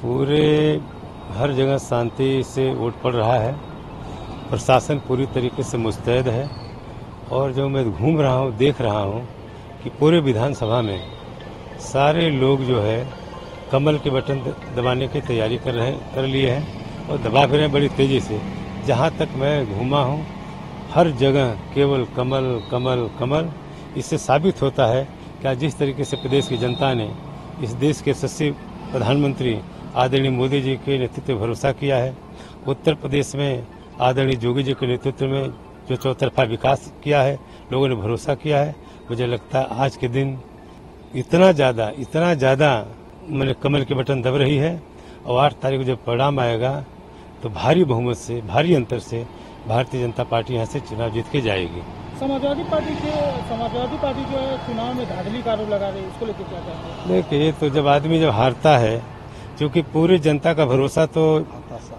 पूरे, हर जगह शांति से वोट पड़ रहा है। प्रशासन पूरी तरीके से मुस्तैद है और जो मैं घूम रहा हूँ, देख रहा हूँ कि पूरे विधानसभा में सारे लोग जो है कमल के बटन दबाने की तैयारी कर रहे, कर लिए हैं और दबा रहे हैं बड़ी तेज़ी से। जहाँ तक मैं घूमा हूँ, हर जगह केवल कमल कमल कमल। इससे साबित होता है कि जिस तरीके से प्रदेश की जनता ने इस देश के यशस्वी प्रधानमंत्री आदरणीय मोदी जी के नेतृत्व में भरोसा किया है। उत्तर प्रदेश में आदरणीय योगी जी के नेतृत्व में जो चौतरफा विकास किया है लोगों ने भरोसा किया है। मुझे लगता है आज के दिन इतना ज़्यादा इतना ज़्यादा मैंने कमल के बटन दब रही है और आठ तारीख को जब परिणाम आएगा तो भारी बहुमत से भारी अंतर से भारतीय जनता पार्टी यहाँ से चुनाव जीत के जाएगी। समाजवादी पार्टी के समाजवादी पार्टी जो है चुनाव में धांधली का आरोप लगा रही है इसको लेकर क्या कहते हैं? देखिए तो जब आदमी जब हारता है क्योंकि पूरी जनता का भरोसा तो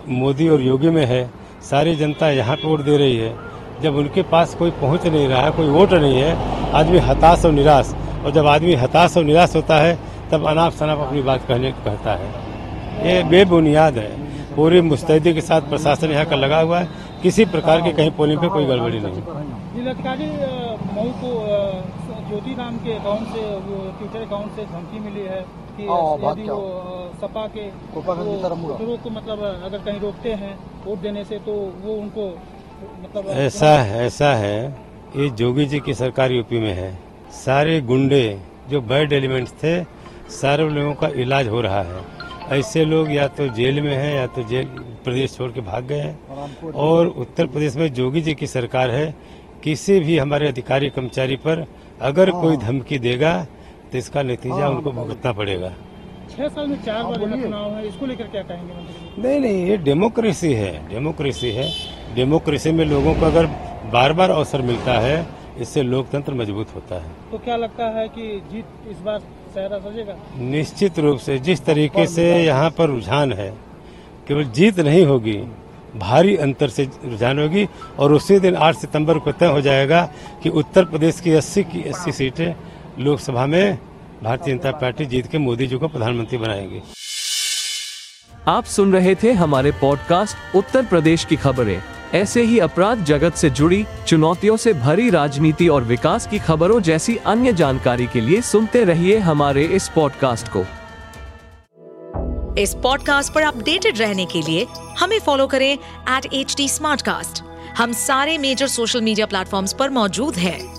मोदी और योगी में है। सारी जनता यहाँ पे वोट दे रही है। जब उनके पास कोई पहुँच नहीं रहा है कोई वोट नहीं है, आदमी हताश और निराश। और जब आदमी हताश और निराश होता है, तब अनाप शनाप अपनी बात कहने कहता है। ये बेबुनियाद है। पूरी मुस्तैदी के साथ प्रशासन यहाँ का लगा हुआ है। किसी प्रकार की कहीं पोलिंग पे कोई गड़बड़ी नहीं मऊ को ज्योति राम के अकाउंट से ट्विटर अकाउंट से धमकी मिली है। कि यदि वो सपा के वोटरों को मतलब अगर कहीं रोकते हैं वोट देने से तो वो उनको मतलब ऐसा है ऐसा है ये जोगी जी की सरकार यूपी में है। सारे गुंडे जो बैड एलिमेंट्स थे सारे लोगों का इलाज हो रहा है। ऐसे लोग या तो जेल में हैं या तो जेल प्रदेश छोड़ के भाग गए हैं। और उत्तर प्रदेश में जोगी जी की सरकार है किसी भी हमारे अधिकारी कर्मचारी पर अगर कोई धमकी देगा तो इसका नतीजा उनको भुगतना पड़ेगा। छह साल में चार बार चुनाव है इसको लेकर क्या कहेंगे नहीं नहीं ये डेमोक्रेसी है डेमोक्रेसी है। डेमोक्रेसी में लोगों को अगर बार बार अवसर मिलता है इससे लोकतंत्र मज़बूत होता है। तो क्या लगता है कि जीत इस बार सहरा सजेगा? निश्चित रूप से जिस तरीके से यहाँ पर रुझान है केवल जीत नहीं होगी भारी अंतर से रुझान होगी और उसी दिन 8 सितंबर को तय हो जाएगा कि उत्तर प्रदेश की 80 की 80 सीटें लोकसभा में भारतीय जनता पार्टी जीत के मोदी जी को प्रधानमंत्री बनाएँगे। आप सुन रहे थे हमारे पॉडकास्ट उत्तर प्रदेश की खबरें। ऐसे ही अपराध जगत से जुड़ी चुनौतियों से भरी राजनीति और विकास की खबरों जैसी अन्य जानकारी के लिए सुनते रहिए हमारे इस पॉडकास्ट को। इस पॉडकास्ट पर अपडेटेड रहने के लिए हमें फॉलो करें एट एच डी हम सारे मेजर सोशल मीडिया प्लेटफॉर्म पर मौजूद हैं।